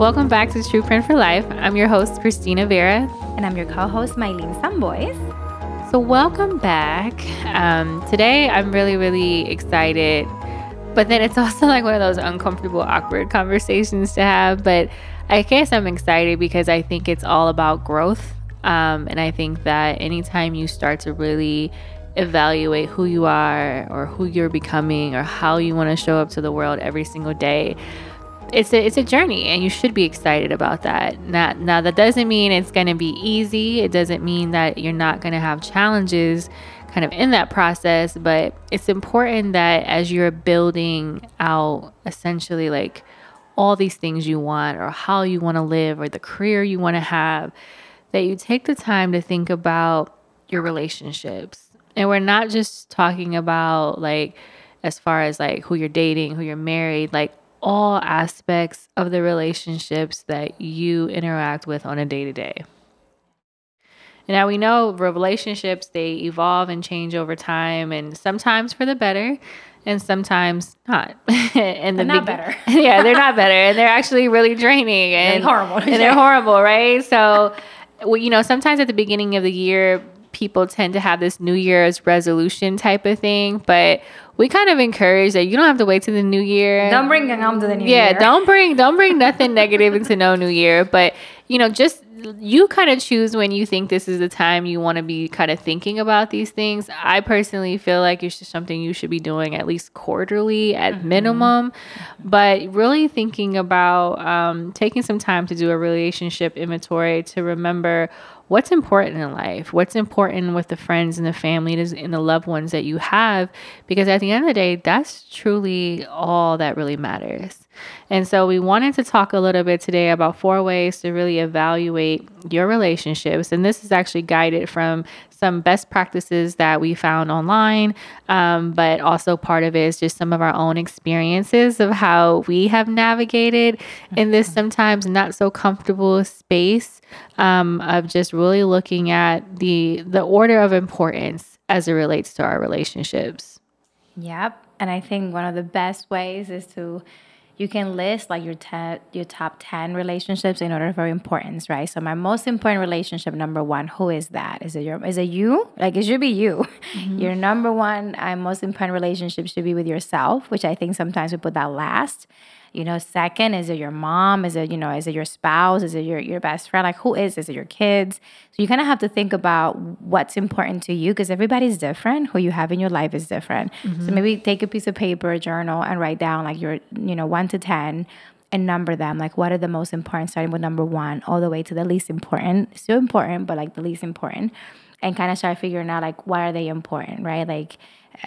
Welcome back to True Print for Life. I'm your host, Christina Vera. And I'm your co host, Mylene Samboys. So, welcome back. Um, today, I'm really, really excited. But then it's also like one of those uncomfortable, awkward conversations to have. But I guess I'm excited because I think it's all about growth. Um, and I think that anytime you start to really evaluate who you are or who you're becoming or how you want to show up to the world every single day, it's a it's a journey and you should be excited about that. Not now that doesn't mean it's going to be easy. It doesn't mean that you're not going to have challenges kind of in that process, but it's important that as you're building out essentially like all these things you want or how you want to live or the career you want to have that you take the time to think about your relationships. And we're not just talking about like as far as like who you're dating, who you're married, like all aspects of the relationships that you interact with on a day to day. Now we know relationships, they evolve and change over time, and sometimes for the better, and sometimes not. and the not better. yeah, they're not better, and they're actually really draining and horrible. And they're horrible, right? So, well, you know, sometimes at the beginning of the year, people tend to have this New Year's resolution type of thing, but we kind of encourage that you don't have to wait to the new year. Don't bring them to the new yeah, year. Yeah, don't bring don't bring nothing negative into no new year. But you know, just you kind of choose when you think this is the time you want to be kind of thinking about these things. I personally feel like it's just something you should be doing at least quarterly at mm-hmm. minimum, but really thinking about um, taking some time to do a relationship inventory to remember what's important in life, what's important with the friends and the family and the loved ones that you have, because at the end of the day, that's truly all that really matters. And so we wanted to talk a little bit today about four ways to really evaluate your relationships. And this is actually guided from some best practices that we found online, um, but also part of it is just some of our own experiences of how we have navigated in this sometimes not so comfortable space um, of just really looking at the the order of importance as it relates to our relationships. Yep, and I think one of the best ways is to you can list like your te- your top 10 relationships in order for importance right? So my most important relationship number one who is that? Is it your is it you? Like it should be you. Mm-hmm. your number one and most important relationship should be with yourself which i think sometimes we put that last you know second is it your mom? Is it you know is it your spouse? Is it your, your best friend? Like who is is it your kids? So you kind of have to think about what's important to you because everybody's different. Who you have in your life is different. Mm-hmm. so maybe take a piece of paper a journal and write down like your you know 1 to 10 and number them. Like what are the most important starting with number one all the way to the least important still important but like the least important and kind of start figuring out like why are they important right? Like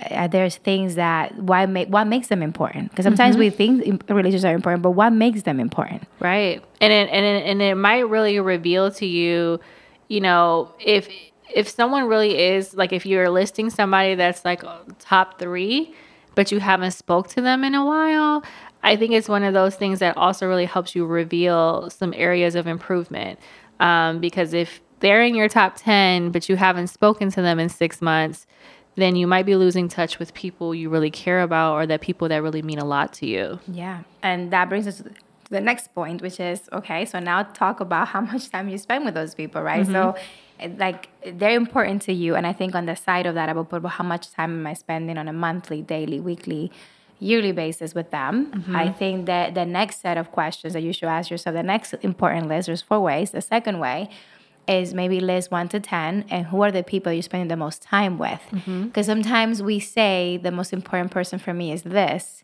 uh, there's things that why make what makes them important? Because sometimes mm-hmm. we think relationships are important but what makes them important? Right. And it, and it, and it might really reveal to you you know if if someone really is like if you're listing somebody that's like top three but you haven't spoke to them in a while i think it's one of those things that also really helps you reveal some areas of improvement. Um, because if they're in your top 10 but you haven't spoken to them in six months then you might be losing touch with people you really care about or that people that really mean a lot to you. Yeah. And that brings us to the next point, which is okay, so now talk about how much time you spend with those people, right? Mm-hmm. So, like, they're important to you. And I think on the side of that, I will put how much time am I spending on a monthly, daily, weekly, yearly basis with them. Mm-hmm. I think that the next set of questions that you should ask yourself, the next important list, there's four ways. The second way, is maybe list one to 10 and who are the people you're spending the most time with. Because mm-hmm. sometimes we say the most important person for me is this,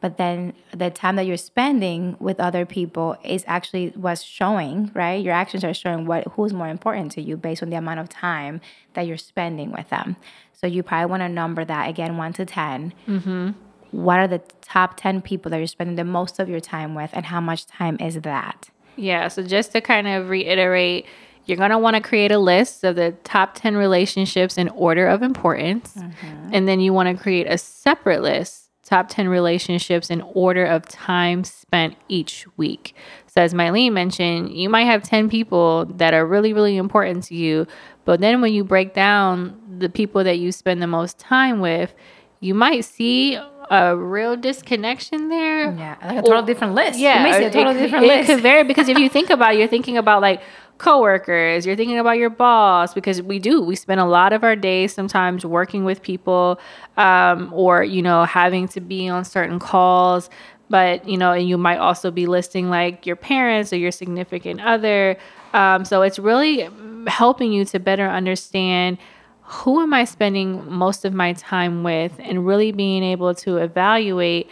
but then the time that you're spending with other people is actually what's showing, right? Your actions are showing what who's more important to you based on the amount of time that you're spending with them. So you probably want to number that again, one to 10. Mm-hmm. What are the top 10 people that you're spending the most of your time with, and how much time is that? Yeah. So just to kind of reiterate, you're going to want to create a list of the top 10 relationships in order of importance. Mm-hmm. And then you want to create a separate list, top 10 relationships in order of time spent each week. So, as Mylene mentioned, you might have 10 people that are really, really important to you. But then when you break down the people that you spend the most time with, you might see a real disconnection there. Yeah, like a total different list. Yeah, you may see a total it, different it list. could vary because if you think about it, you're thinking about like coworkers, you're thinking about your boss because we do. We spend a lot of our days sometimes working with people, um, or you know having to be on certain calls. But you know, and you might also be listing like your parents or your significant other. Um, so it's really helping you to better understand who am I spending most of my time with and really being able to evaluate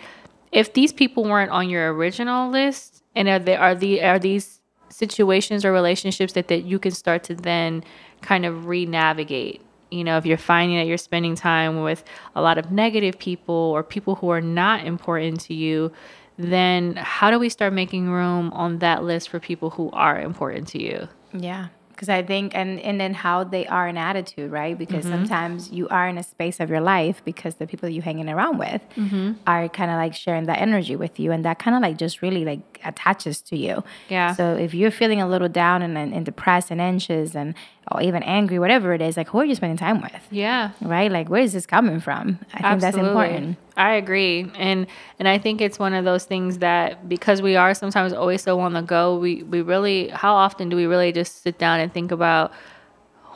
if these people weren't on your original list and are they are the are these situations or relationships that, that you can start to then kind of re-navigate you know if you're finding that you're spending time with a lot of negative people or people who are not important to you then how do we start making room on that list for people who are important to you Yeah. Because I think, and, and then how they are an attitude, right? Because mm-hmm. sometimes you are in a space of your life because the people you're hanging around with mm-hmm. are kind of like sharing that energy with you. And that kind of like just really like attaches to you. Yeah. So if you're feeling a little down and, and, depressed and anxious and or even angry, whatever it is, like who are you spending time with? yeah Right? Like where is this coming from? I think that's important. I agree, and and I think it's one of those things that because we are sometimes always so on the go, we we really how often do we really just sit down and think about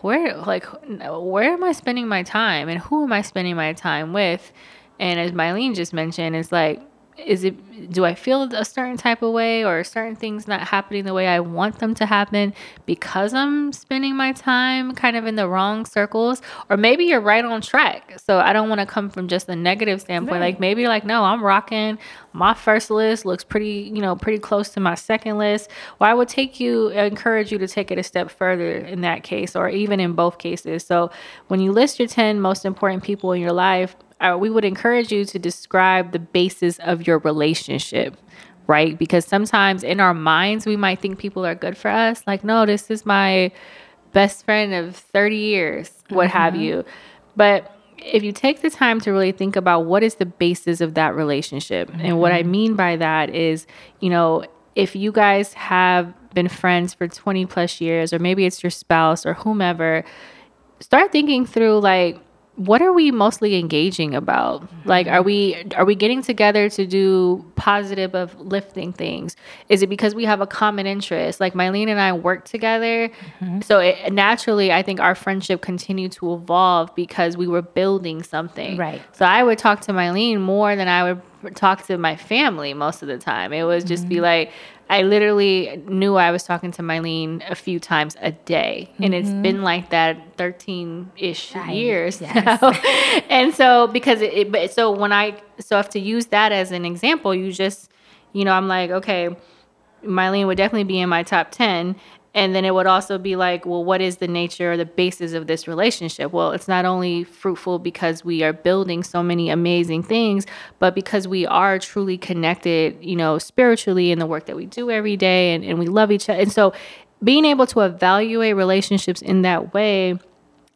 where like where am I spending my time and who am I spending my time with? And as Mylene just mentioned, it's like is it do I feel a certain type of way or certain things not happening the way I want them to happen because I'm spending my time kind of in the wrong circles or maybe you're right on track. So I don't want to come from just a negative standpoint. Right. Like maybe you're like no, I'm rocking my first list looks pretty, you know, pretty close to my second list. Well, I would take you encourage you to take it a step further in that case or even in both cases. So when you list your 10 most important people in your life, uh, we would encourage you to describe the basis of your relationship, right? Because sometimes in our minds, we might think people are good for us. Like, no, this is my best friend of 30 years, what have you. But if you take the time to really think about what is the basis of that relationship, and what I mean by that is, you know, if you guys have been friends for 20 plus years, or maybe it's your spouse or whomever, start thinking through like what are we mostly engaging about? Like are we are we getting together to do positive of lifting things? Is it because we have a common interest? Like mylene and i work together. Mm-hmm. So it, naturally i think our friendship continued to evolve because we were building something. Right. so i would talk to mylene more than i would talk to my family most of the time. It would just be mm-hmm. like I literally knew I was talking to Mylene a few times a day, and it's mm-hmm. been like that 13 ish years Yes. now. and so, because it, it, but so when I, so if to use that as an example, you just, you know, I'm like, okay, Mylene would definitely be in my top 10. And then it would also be like, well, what is the nature or the basis of this relationship? Well, it's not only fruitful because we are building so many amazing things, but because we are truly connected, you know, spiritually in the work that we do every day and, and we love each other. And so being able to evaluate relationships in that way,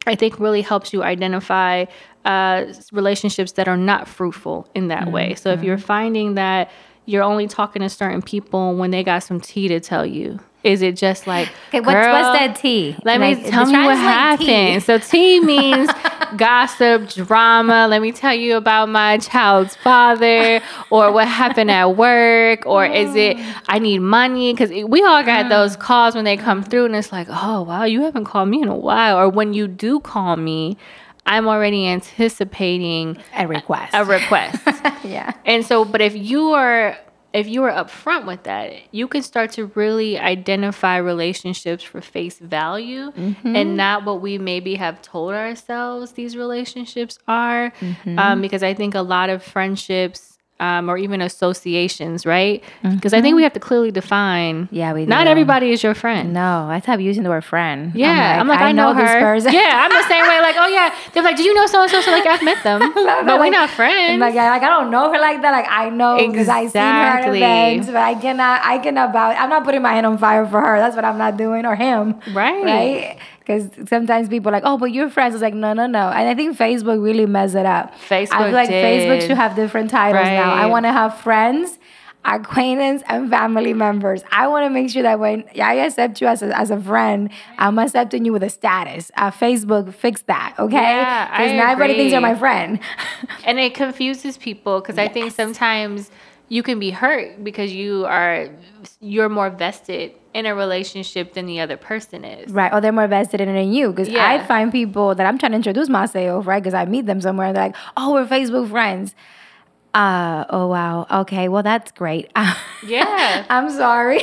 I think really helps you identify uh, relationships that are not fruitful in that way. So if you're finding that you're only talking to certain people when they got some tea to tell you, is it just like Okay, what's, "Girl, what's that tea? Let Like, me tell me what us like tea. happened. So tea means gossip, drama. Let me tell you about my child's father, or what happened at work, or is it mm. I need money? Because we all got those mm. calls when they come through, and it's like, oh wow, you haven't called me in a while. Or when you do call me, I'm already anticipating A request. a request. yeah. And so, but if you are if you are upfront with that, you can start to really identify relationships for face value and not what we maybe have told ourselves these relationships are. Um, because I think a lot of friendships um, or even associations, right? Because I think we have to clearly define. Yeah, we Not everybody is your friend. No, I stopped using the word friend. Yeah, I'm like, I, know, her. this person. Yeah, I'm the same way. Like, oh yeah, they're like, do you know so and so? So like, I've met them, but we're not friends. Like, I, like I don't know her like that. Like I know because I seen her at events, but I cannot. I cannot vouch. I'm not putting my hand on fire for her. That's what I'm not doing, or him. Right. Right. Because sometimes people are like, oh, but you're friends. It's like, no, no, no. And I think Facebook really messed it up. Facebook. I feel like Facebook should have different titles now. I want to have friends. acquaintance and family members. I want to make sure that when I accept you as a, as a friend, I'm accepting you with a status. Uh, Facebook, fix that, okay? Yeah, Because not everybody thinks you're my friend. and it confuses people because I think sometimes you can be hurt because you are you're more vested in a relationship than the other person is. Right, or they're more vested in it than you. Because I find people that I'm trying to introduce myself, right? Because I meet them somewhere and they're like, oh, we're Facebook friends. Uh, oh, wow. Okay, well, that's great. Yeah. I'm sorry.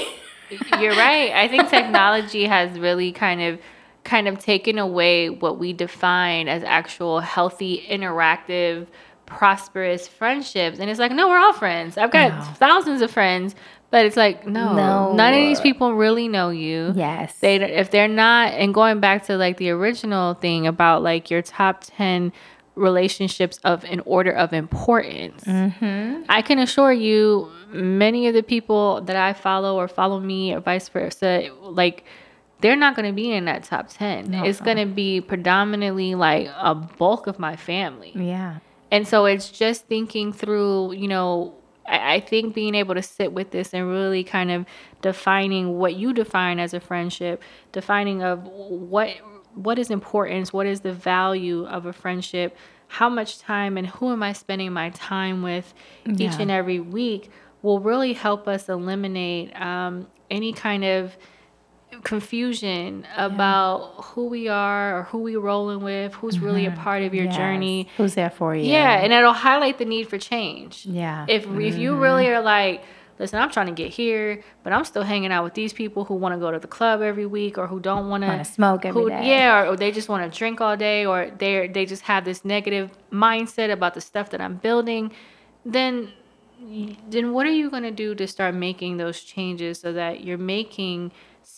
You're right. I think technology has really kind of kind of taken away what we define as actual healthy, interactive, prosperous friendships. And it's like, no, we're all friends. I've got thousands of friends, but it's like, no, No. none of these people really know you. Yes. They if they're not and going back to like the original thing about like your top 10 relationships of an order of importance. Mm-hmm. I can assure you, many of the people that I follow or follow me or vice versa, like they're not going to be in that top 10. It's going to be predominantly like a bulk of my family. yeah. And so it's just thinking through, you know, I, I think being able to sit with this and really kind of defining what you define as a friendship, defining of what what is importance, what is the value of a friendship, how much time and who am I spending my time with each and every week will really help us eliminate um, any kind of confusion about who we are or who we're rolling with, who's really a mm-hmm. part of your Yes. journey. Who's there for you? Yeah, and it'll highlight the need for change. Yeah. If if you mm-hmm. really are like, listen, I'm trying to get here, but I'm still hanging out with these people who want to go to the club every week or who don't want Wanna smoke every who, day. Yeah, or, or they just want to drink all day, or they they just have this negative mindset about the stuff that I'm building. Then then what are you going to do to start making those changes so that you're making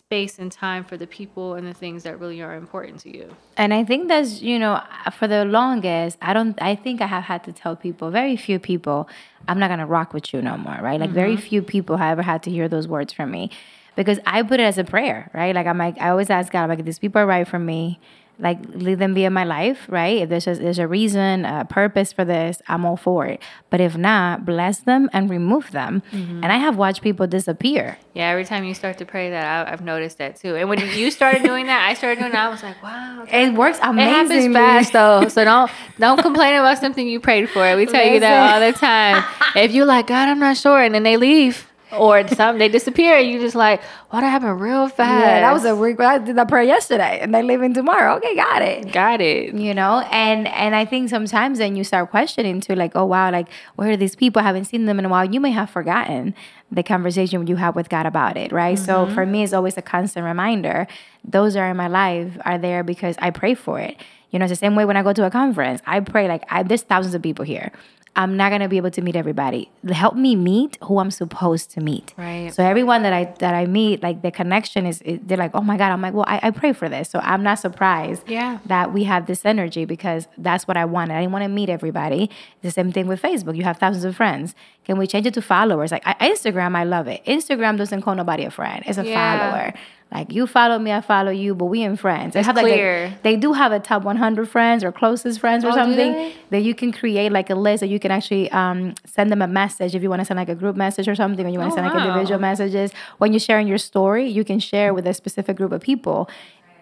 space and time for the people and the things that really are important to you? And I think that's, you know, for the longest, I don't, I think I have had to tell people, very few people, I'm not going to rock with you no more, right? Like, very mm-hmm. few people have ever had to hear those words from me because I put it as a prayer, right? Like, I'm like, I always ask God, I'm like, these people are right for me. Like, leave them be in my life, right? If there's a, there's a reason, a purpose for this, I'm all for it. But if not, bless them and remove them. Mm-hmm. And I have watched people disappear. Yeah, every time you start to pray that, I, I've noticed that too. And when you started doing that, I started doing that. I was like, wow, It works amazing. It happens fast though, so don't don't complain about something you prayed for. We tell you that all the time. If you're like, God, I'm not sure, and then they leave or some they disappear, you just like, what happened real fast. Yeah, that was a week. I did that prayer yesterday, and they leaving tomorrow. Okay, got it. got it. You know, and and I think sometimes then you start questioning too, like, oh wow, like where are these people? I haven't seen them in a while. You may have forgotten the conversation you had with God about it, right? So for mm-hmm. me, it's always a constant reminder. Those are in my life are there because I pray for it. You know, it's the same way when I go to a conference. I pray like I, there's thousands of people here. I'm not gonna be able to meet everybody. Help me meet who I'm supposed to meet. Right. So everyone that I that I meet, like the connection is, is they're like, oh my god. I'm like, well, I, I pray for this, so I'm not surprised. Yeah. That we have this energy because that's what I wanted. I didn't want to meet everybody. The same thing with Facebook. You have thousands of friends. Can we change it to followers? Like I, Instagram, I love it. Instagram doesn't call nobody a friend. It's a Yeah. follower. Like you follow me, I follow you, but we in friends. They It's have like clear. a, they do have a top 100 friends or closest friends or Oh, something that you can create like a list that you can actually um, send them a message if you want to send like a group message or something, or you want to Oh, send like wow. individual messages. When you're sharing your story, you can share with a specific group of people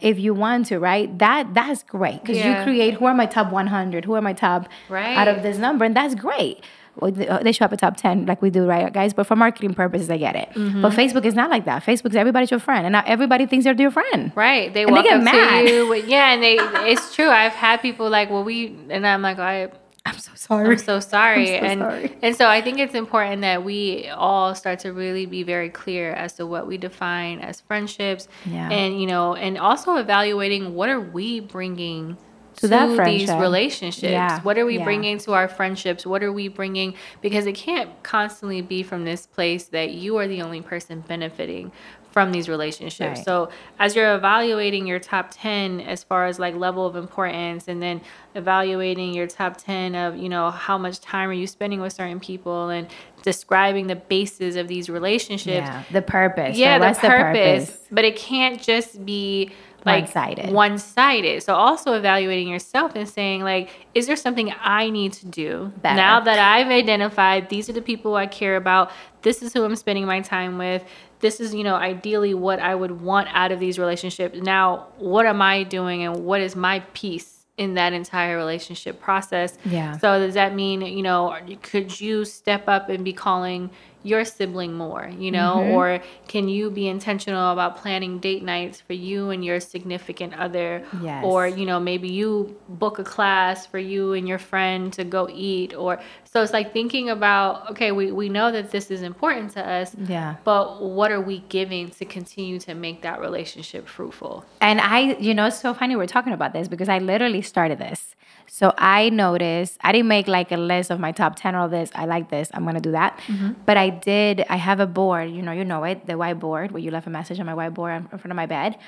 if you want to, right? That that's great because you create who are my top 100, who are my top Right. out of this number, and that's great. Well, they uh, show up at top 10 like we do, right, guys? But for marketing purposes, I get it. Mm-hmm. But Facebook is not like that. Facebook's everybody's your friend, and not everybody thinks they're your friend. Right. They And they get mad. to you. Yeah, and they it's true. I've had people like, well, we and I'm like, I I'm so sorry. I'm so sorry. I'm so and sorry. and so I think it's important that we all start to really be very clear as to what we define as friendships. Yeah. And you know, and also evaluating what are we bringing To that these relationships. Yeah. What are we Yeah. bringing to our friendships? What are we bringing because it can't constantly be from this place that you are the only person benefiting from these relationships. Right. So as you're evaluating your top 10 as far as like level of importance and then evaluating your top 10 of, you know, how much time are you spending with certain people and describing the basis of these relationships. Yeah, the purpose. Yeah, the What's purpose, But it can't just be like One-sided. one sided. So also evaluating yourself and saying like, is there something I need to do Better. now that I've identified these are the people I care about. This is who I'm spending my time with. This is, you know, ideally what I would want out of these relationships. Now, what am I doing and what is my piece in that entire relationship process? Yeah. So does that mean, you know, could you step up and be calling your sibling more, you know, Mm-hmm. or can you be intentional about planning date nights for you and your significant other? Yes. Or, you know, maybe you book a class for you and your friend to go eat or so it's like thinking about, okay, we, we know that this is important to us, Yeah. but what are we giving to continue to make that relationship fruitful? And I, you know, it's so funny we're talking about this because I literally started this. So I noticed I didn't make like a list of my top 10 or this. I like this. I'm going to do that. Mm-hmm. But I did, I have a board, you know, you know it, the whiteboard where you left a message on my whiteboard in front of my bed.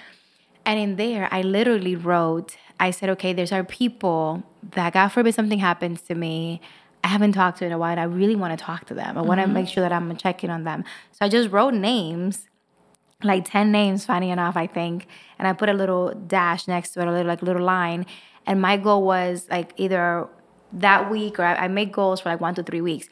And in there, I literally wrote, I said, okay, there's our people that God forbid something happens to me. I haven't talked to in a while. And I really want to talk to them. I want to mm-hmm. make sure that I'm checking on them. So I just wrote names like 10 names funny enough i think and i put a little dash next to it a little like little line and my goal was like either that week or i, I make goals for like one to three weeks.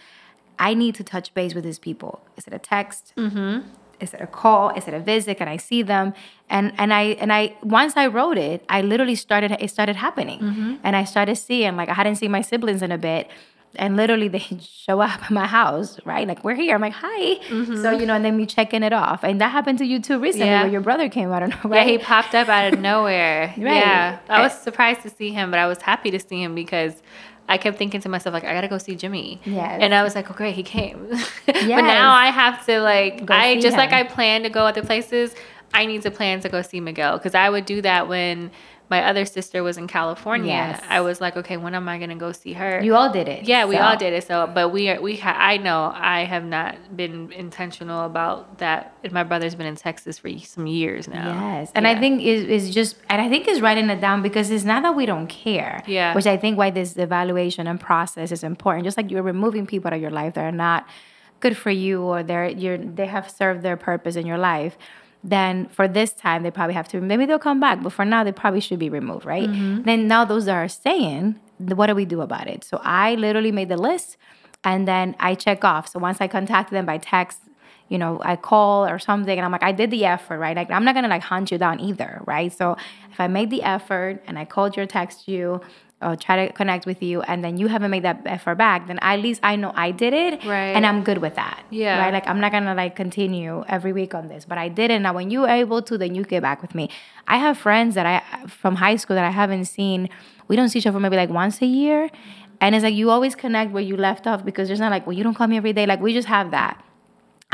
I need to touch base with these people. Is it a text? Mm-hmm. is it a call? Is it a visit? Can i see them? And and i and i once i wrote it i literally started it started happening. And i started seeing like i hadn't seen my siblings in a bit and literally they show up at my house, right? Like we're here. I'm like, hi. Mm-hmm. So you know, and then me checking it off, and that happened to you too recently, Yeah. where your brother came. I don't know, Yeah, he popped up out of nowhere. Right. Yeah. I was surprised to see him, but I was happy to see him because I kept thinking to myself, like, I gotta go see Jimmy. Yes. And I was like, oh, okay, he came. but now I have to like Go I just like. I plan to go other places, I need to plan to go see Miguel. Because I would do that when my other sister was in California. Yes. I was like, okay, when am I gonna go see her? you all did it. Yeah, we all did it. So, but we are we ha- I know I have not been intentional about that. And my brother's been in Texas for some years now. Yes, and I think is is just, and I think is writing it down because it's not that we don't care. Yeah. Which I think why this evaluation and process is important. Just like you're removing people out of your life that are not good for you or they're you're they have served their purpose in your life. Then for this time they probably have to. Maybe they'll come back, but for now they probably should be removed, right? Mm-hmm. Then now those that are staying, what do we do about it? So I literally made the list, and then I check off. So once I contact them by text, you know, I call or something and I'm like, I did the effort, right? Like, I'm not gonna like hunt you down either, right? So if I made the effort and I called you or text you or try to connect with you and then you haven't made that effort back, then at least I know I did it Right. and I'm good with that. Yeah. Right? Like, I'm not gonna like continue every week on this, but I did it. Now, when you're able to, then you get back with me. I have friends that I, from high school that I haven't seen, we don't see each other maybe like once a year. And it's like you always connect where you left off because there's not like, well, you don't call me every day. Like, we just have that.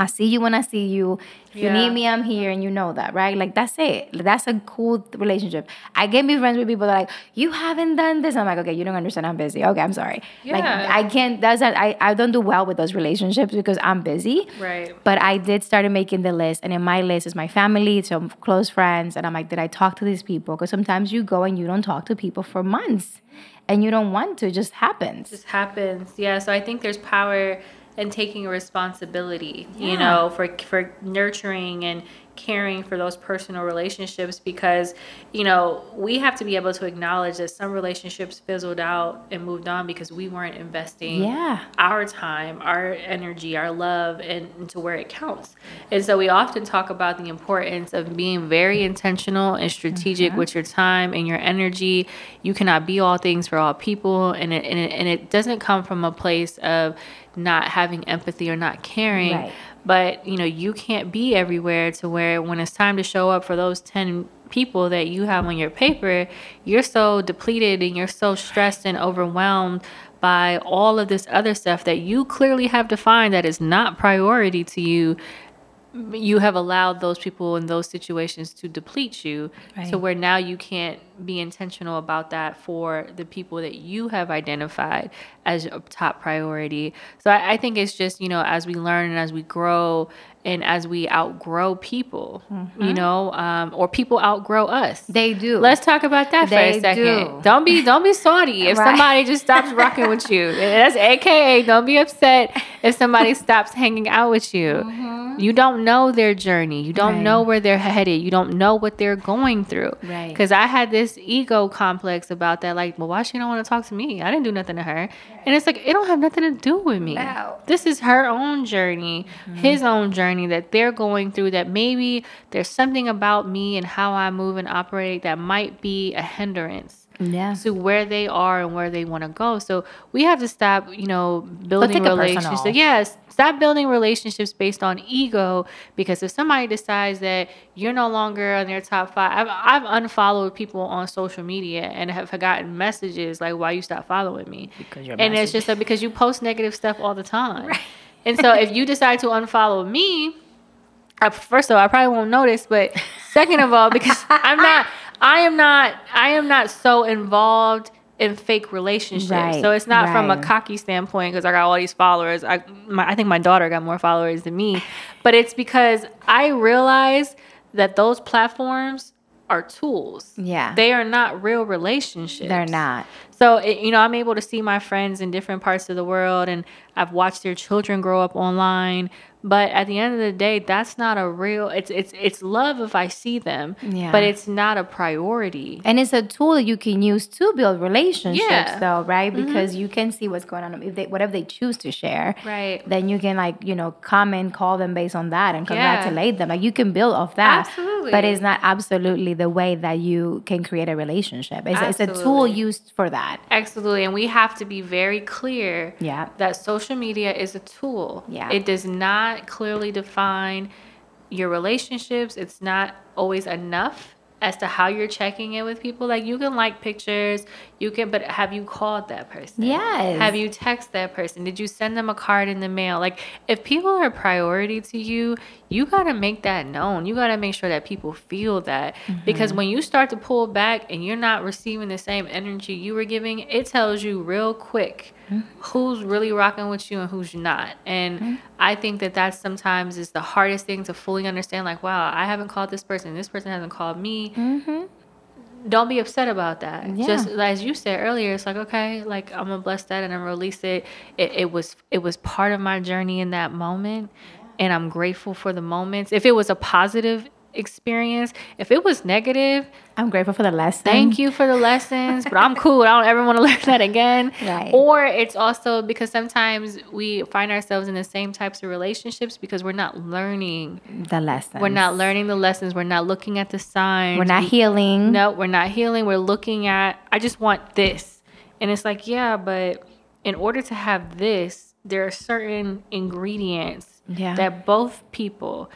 I see you when I see you. If you need me, I'm here, and you know that, right? Like that's it. That's a cool relationship. I can be friends with people that are like, you haven't done this. I'm like, okay, you don't understand. I'm busy. Okay, I'm sorry. Yeah. Like I can't. That's not, I. I don't do well with those relationships because I'm busy. Right. But I did started making the list, and in my list is my family, some close friends, and I'm like, did I talk to these people? Because sometimes you go and you don't talk to people for months, and you don't want to. It just happens. just happens. Yeah. So I think there's power in taking responsibility, you know, for for nurturing and caring for those personal relationships because, you know, we have to be able to acknowledge that some relationships fizzled out and moved on because we weren't investing Yeah. our time, our energy, our love and into where it counts. And so we often talk about the importance of being very intentional and strategic mm-hmm. with your time and your energy. You cannot be all things for all people and it, and it, and it doesn't come from a place of not having empathy or not caring. Right. But, you know, you can't be everywhere to where when it's time to show up for those 10 people that you have on your paper, you're so depleted and you're so stressed and overwhelmed by all of this other stuff that you clearly have defined that is not priority to you. You have allowed those people in those situations to deplete you to where now you can't be intentional about that for the people that you have identified as a top priority. So I, I think it's just, you know, as we learn and as we grow and as we outgrow people, you know, um, or people outgrow us. They do. Let's talk about that for They a second. do. Don't be don't be salty if Right. somebody just stops rocking with you. That's AKA don't be upset if somebody stops hanging out with you. Mm-hmm. You don't know their journey. You don't Right. know where they're headed. You don't know what they're going through. Right. Because I had this ego complex about that. Like, well, why she don't want to talk to me? I didn't do nothing to her. And it's like it don't have nothing to do with me. No. This is her own journey, his own journey that they're going through. That maybe there's something about me and how I move and operate that might be a hindrance Yeah. to where they are and where they want to go. So we have to stop, you know, building relationships. Yes, stop building relationships based on ego. Because if somebody decides that you're no longer on their top five, I've, I've unfollowed people on social media and have gotten messages like, "Why you stop following me?" Because your and it's just like because you post negative stuff all the time. And so if you decide to unfollow me, I, first of all, I probably won't notice, but second of all, because I'm not, I am not, I am not so involved in fake relationships. Right, so it's not from a cocky standpoint because I got all these followers. I, my, I think my daughter got more followers than me, but it's because I realize that those platforms are tools. Yeah. they are not real relationships. They're not. So, it, you know, I'm able to see my friends in different parts of the world and I've watched their children grow up online. But at the end of the day, that's not a real it's it's it's love if I see them, Yeah. but it's not a priority. And it's a tool that you can use to build relationships, Yeah. Mm-hmm. though, right? Because you can see what's going on. If they, whatever they choose to share, Right. then you can like you know comment, call them based on that, and Yeah. congratulate them. Like you can build off that. Absolutely. But it's not absolutely the way that you can create a relationship. It's, it's a tool used for that. Absolutely. And we have to be very clear Yeah. that social media is a tool. Yeah. It does not clearly define your relationships. It's not always enough as to how you're checking in with people. Like you can like pictures, you can but have you called that person? Yes. Have you texted that person? Did you send them a card in the mail? Like if people are a priority to you, you got to make that known. You got to make sure that people feel that Mm-hmm. because when you start to pull back and you're not receiving the same energy you were giving, it tells you real quick Mm-hmm. who's really rocking with you and who's not. And I think that that sometimes is the hardest thing to fully understand like wow, I haven't called this person, this person hasn't called me don't be upset about that. Mm-hmm. Yeah. Just as you said earlier, it's like okay, like I'm gonna bless that and I'm release it. it. It was it was part of my journey in that moment, and I'm grateful for the moments. If it was a positive experience, if it was negative, I'm grateful for the lesson. thank you for the lessons, but I'm cool. I don't ever want to learn that again. Right. Or it's also because sometimes we find ourselves in the same types of relationships because we're not learning. The lessons. We're not learning the lessons. We're not looking at the signs. We're not We- healing. no, we're not healing. We're looking at, I just want this. And it's like, yeah, but in order to have this, there are certain ingredients Yeah. that both people,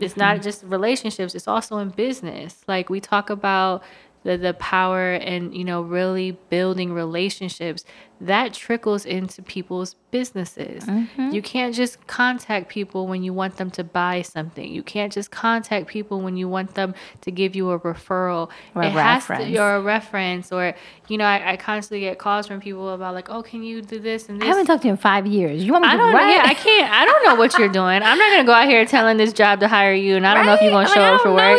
it's not mm. just relationships, it's also in business. Like we talk about the, the power and, you know, really building relationships that trickles into people's businesses. Mm-hmm. You can't just contact people when you want them to buy something. You can't just contact people when you want them to give you a referral. Or a it has to, reference. or a reference. Or, you know, I, I constantly get calls from people about like, oh, can you do this and I haven't talked to you in five years. You want me I to don't know. Yeah, I can't. I don't know what you're doing. I'm not gonna go out here telling this job to hire you, and I don't know if you're gonna show up for I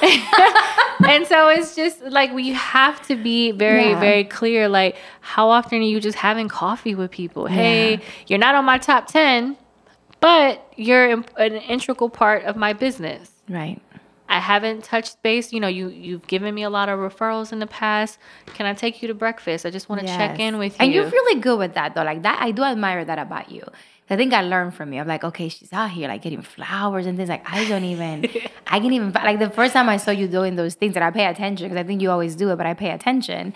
work. don't know you. and so it's just like we have to be very, Yeah. very clear. Like, how often are you just having coffee with people? Hey, you're not on my top ten, but you're an integral part of my business. right. I haven't touched base. You know, you you've given me a lot of referrals in the past. Can I take you to breakfast? I just want to check in with you. And you're really good with that though. Like that, I do admire that about you. I think I learned from you. I'm like, okay, she's out here like getting flowers and things. Like I don't even, I can even like the first time I saw you doing those things that I pay attention because I think you always do it, but I pay attention.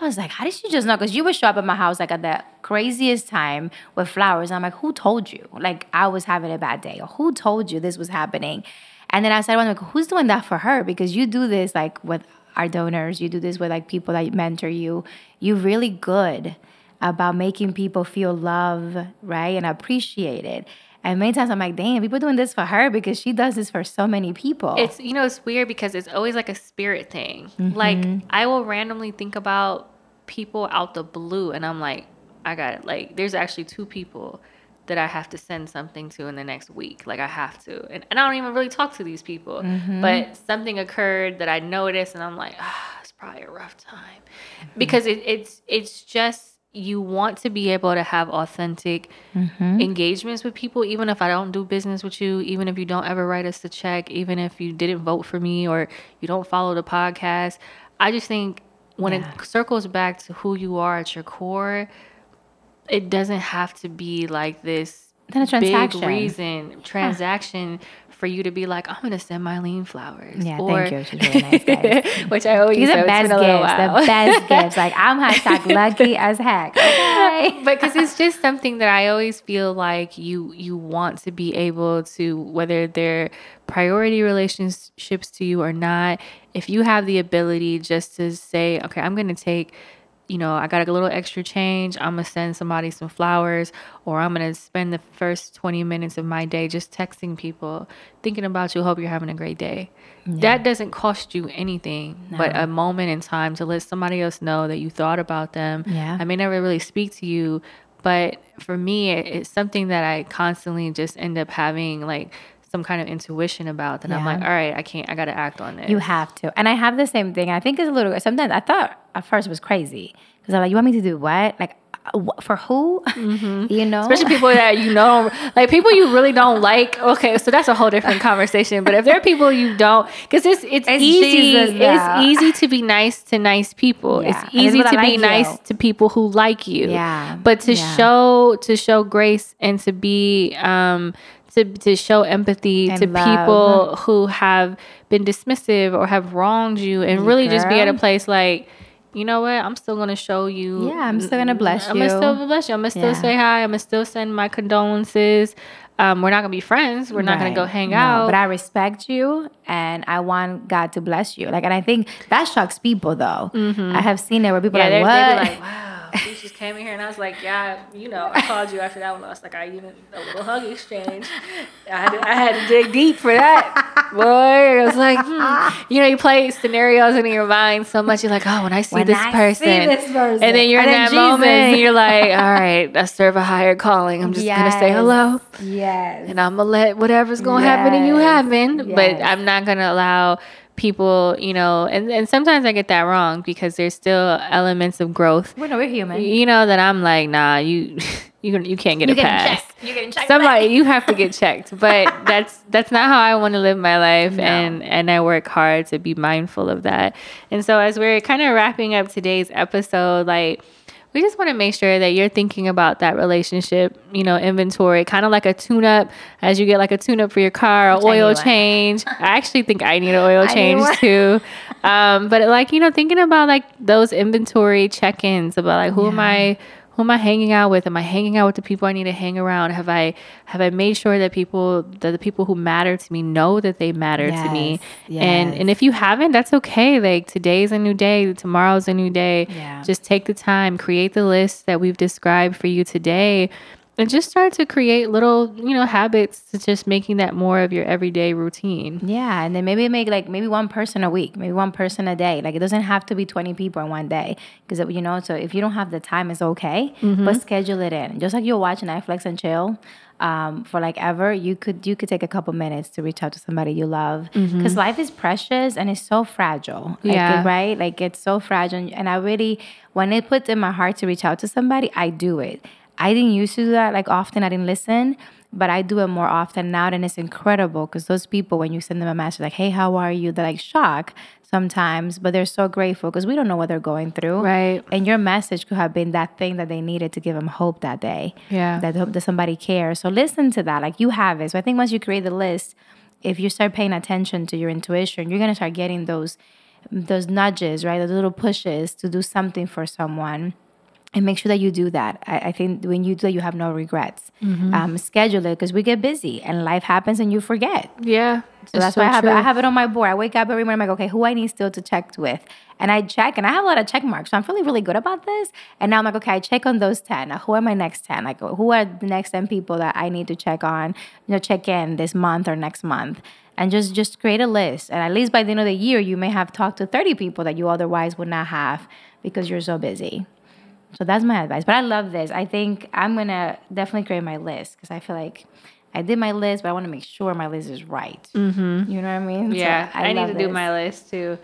I was like, how did she just know? Because you would show up at my house like at the craziest time with flowers. And I'm like, who told you? Like I was having a bad day, or who told you this was happening? And then I started wondering, like, who's doing that for her? Because you do this like with our donors, you do this with like people that mentor you. You're really good about making people feel love, right, and appreciated. And many times I'm like, damn, people doing this for her because she does this for so many people. It's you know it's weird because it's always like a spirit thing. Like I will randomly think about people out the blue, and I'm like, I got it. Like there's actually two people that I have to send something to in the next week. Like I have to, and, and I don't even really talk to these people, but something occurred that I noticed, and I'm like, ah, it's probably a rough time because it, it's it's just you want to be able to have authentic Mm-hmm. engagements with people, even if I don't do business with you, even if you don't ever write us a check, even if you didn't vote for me or you don't follow the podcast. I just think when Yeah. it circles back to who you are at your core, it doesn't have to be like this Then a transaction. big reason transaction for you to be like, I'm gonna send Mylene flowers. Yeah, or, thank you. She's really nice, which I always These say are it's best been a little gifts. The best gifts. Like I'm hashtag lucky as heck. Okay. but because it's just something that I always feel like you you want to be able to whether they're priority relationships to you or not. If you have the ability just to say, okay, I'm gonna take. You know, I got a little extra change. I'm gonna send somebody some flowers, or I'm gonna spend the first 20 minutes of my day just texting people, thinking about you. Hope you're having a great day. That doesn't cost you anything, but a moment in time to let somebody else know that you thought about them. Yeah. I may never really speak to you, but for me, it, it's something that I constantly just end up having like some kind of intuition about. That I'm like, all right, I can't, I got to act on this. You have to. And I have the same thing. I think it's a little, sometimes I thought at first it was crazy because I'm like, you want me to do what? Like, uh, for who? you know? Especially people that you know, like people you really don't like. Okay, so that's a whole different conversation. But if there are people you don't, because it's it's, It's easy, Jesus it's easy to be nice to nice people. Yeah. It's easy to that be like nice to people who like you. Yeah. But to Yeah. show to show grace and to be um to to show empathy And to love. people who have been dismissive or have wronged you, and really just be at a place like. You know what? I'm still gonna show you. Yeah, I'm still gonna bless you. I'm gonna still bless you. I'm gonna still Yeah. say hi. I'm gonna still send my condolences. Um, we're not gonna be friends. We're not gonna go hang No, out. But I respect you and I want God to bless you. Like, and I think that shocks people though. I have seen it where people Mm-hmm. yeah, are like, what? like, wow, you just came in here, and I was like, yeah, you know, I called you after that one. I was like, I even a little hug exchange. I had to, I had to dig deep for that, boy. I was like, hmm. you know, you play scenarios in your mind so much. You're like, oh, when I see When this I see person, this person. and then you're And in that moment, and you're like, all right, I serve a higher calling. I'm just gonna say hello. Yes. and I'm gonna let whatever's gonna happen to you Yes. happen. But I'm not gonna allow people, you know, and, and sometimes I get that wrong because there's still elements of growth. Well, no, we're human. You know that I'm like, nah, you you can you can't get You're a pass. checked. You're getting checked. Somebody you have to get checked. But that's that's not how I want to live my life No. and and I work hard to be mindful of that. And so as we're kind of wrapping up today's episode, like we just want to make sure that you're thinking about that relationship, you know, inventory, kind of like a tune up as you get like a tune up for your car, Which or I oil change. I actually think I need an oil change too. Um, but like, you know, thinking about like those inventory check ins about like who am I who am I hanging out with? Am I hanging out with the people I need to hang around? Have I have I made sure that people that the people who matter to me know that they matter to me? Yes, And and if you haven't, that's okay. Like today's a new day, tomorrow's a new day. Yeah. Just take the time, create the list that we've described for you today. And just start to create little, you know, habits to just making that more of your everyday routine. Yeah, and then maybe make like maybe one person a week, maybe one person a day. Like it doesn't have to be twenty people in one day, because you know. So if you don't have the time, it's okay, Mm-hmm. but schedule it in. Just like you'll watch Netflix and chill um, for like ever, you could you could take a couple minutes to reach out to somebody you love, because life is precious and it's so fragile. Like, Mm-hmm. Yeah. right. Like it's so fragile, and I really when it puts in my heart to reach out to somebody, I do it. I didn't used to do that like often. I didn't listen, but I do it more often now. And it's incredible because those people, when you send them a message like, "Hey, how are you?" They're like shocked sometimes, but they're so grateful because we don't know what they're going through. Right. And your message could have been that thing that they needed to give them hope that day. Yeah. That hope that somebody cares. So listen to that. Like you have it. So I think once you create the list, if you start paying attention to your intuition, you're gonna start getting those those nudges, right? Those little pushes to do something for someone and make sure that you do that. I, I think when you do that, you have no regrets. Mm-hmm. Um, schedule it because we get busy and life happens and you forget. Yeah. So that's why I have, it, I have it on my board. I wake up every morning, I'm like, okay, who I need still to check with? And I check, and I have a lot of check marks. So I'm feeling really good about this. And now I'm like, okay, I check on those 10. Now, who are my next 10? Like, who are the next 10 people that I need to check on, you know, check in this month or next month? And just just create a list. And at least by the end of the year, you may have talked to 30 people that you otherwise would not have because you're so busy. So that's my advice. But I love this. I think I'm going to definitely create my list because I feel like I did my list, but I want to make sure my list is right. Mm-hmm. You know what I mean? So Yeah, I, need to do my list too.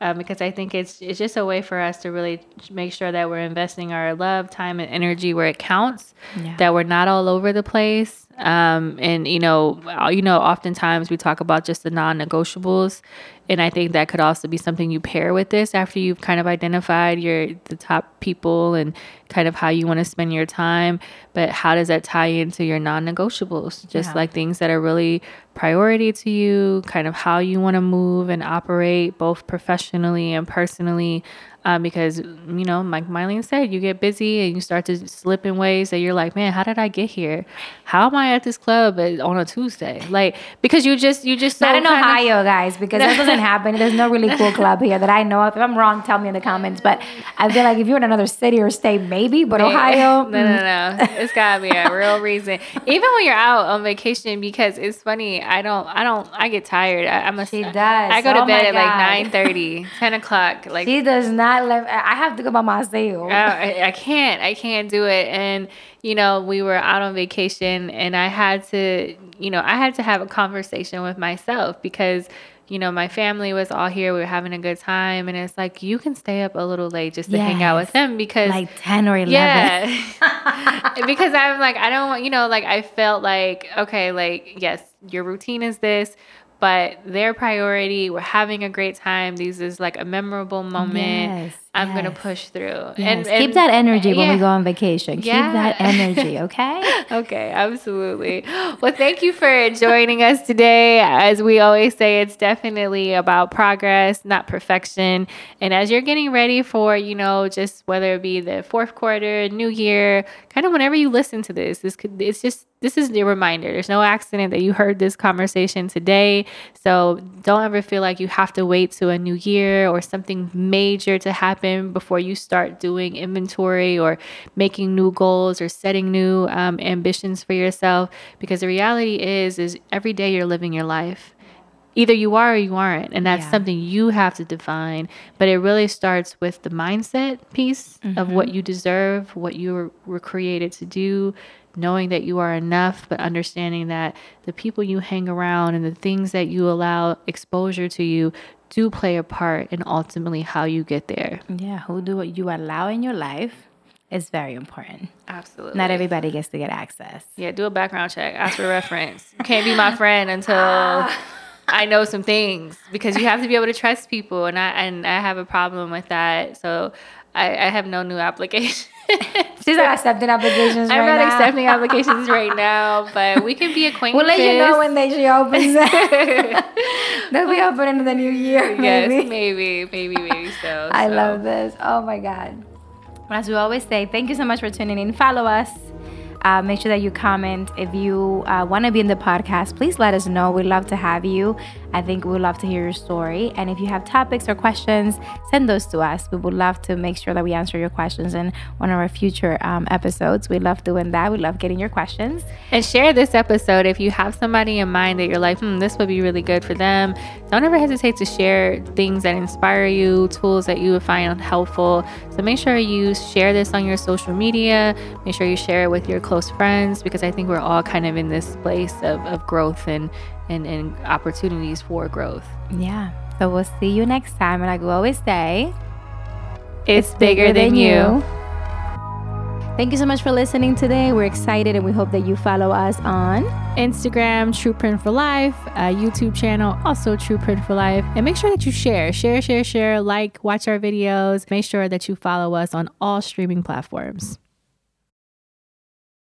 um, because I think it's it's just a way for us to really make sure that we're investing our love, time, and energy where it counts. Yeah. That we're not all over the place. Um, and you know, uh, you know, oftentimes we talk about just the non-negotiables, and I think that could also be something you pair with this after you've kind of identified your the top people and kind of how you want to spend your time. But how does that tie into your non-negotiables? Just Yeah. like things that are really priority to you, kind of how you want to move and operate both professionally and personally. Um, because you know, like Mylene said, you get busy and you start to slip in ways that you're like, man, how did I get here? How am I at this club on a Tuesday? Like because you just you just so Not in kind of- Ohio, guys, because that doesn't happen. There's no really cool club here that I know of. If I'm wrong, tell me in the comments. But I feel like if you're in another city or state, maybe, but Ohio, no, no, no. It's gotta be a real reason. Even when you're out on vacation, because it's funny. I don't. I don't. I get tired. I, I'm a. She does. I go to Oh bed at like God. 9 30, 10 o'clock. Like she does not live. I have to go by myself. I, I can't. I can't do it. And you know, we were out on vacation, and I had to. You know, I had to have a conversation with myself because. You know, my family was all here. We were having a good time, and it's like you can stay up a little late just to hang out with Yes. them because like 10 or 11. yeah. because I'm like, I don't want, you know, like I felt like, okay, like, yes, your routine is this, but their priority, we're having a great time. These is like a memorable moment. Yes, I'm going to push through. Yes, keep that energy when we go on vacation. Keep that energy, okay? Okay, absolutely. Well, thank you for joining us today. As we always say, it's definitely about progress, not perfection. And as you're getting ready for, you know, just whether it be the fourth quarter, new year, kind of whenever you listen to this, this could it's just this is the reminder. There's no accident that you heard this conversation today. So don't ever feel like you have to wait to a new year or something major to happen before you start doing inventory or making new goals or setting new um, ambitions for yourself. Because the reality is, is every day you're living your life. Either you are or you aren't, and that's Yeah. something you have to define. But it really starts with the mindset piece of what you deserve, what you were created to do, knowing that you are enough, but understanding that the people you hang around and the things that you allow exposure to you do play a part in ultimately how you get there. yeah, who do what you allow in your life is very important. Absolutely. Not everybody gets to get access. Yeah, do a background check. Ask for reference. You can't be my friend until ah. I know some things because you have to be able to trust people, and I and I have a problem with that. So I, I have no new application. She's not accepting applications right now. I'm right not now. accepting applications right now, but we can be acquaintances. We'll let you know when they it. They'll be open in the new year, maybe. Yes, maybe, maybe, maybe so. I so. love this. Oh my God. As we always say, thank you so much for tuning in. Follow us. Uh, make sure that you comment. If you uh, want to be in the podcast, please let us know. We'd love to have you. I think we'd love to hear your story. And if you have topics or questions, send those to us. We would love to make sure that we answer your questions in one of our future um, episodes. We love doing that. We love getting your questions. And share this episode if you have somebody in mind that you're like, hmm, this would be really good for them. Don't ever hesitate to share things that inspire you, tools that you would find helpful. So make sure you share this on your social media. Make sure you share it with your close friends because I think we're all kind of in this place of, of growth and, and, and opportunities for growth. Yeah. So we'll see you next time. And like we always say, It's, bigger, than, you. Thank you so much for listening today. We're excited and we hope that you follow us on Instagram, True Print for Life, uh, YouTube channel, also True Print for Life. And make sure that you share, share, share, share, like, watch our videos. Make sure that you follow us on all streaming platforms.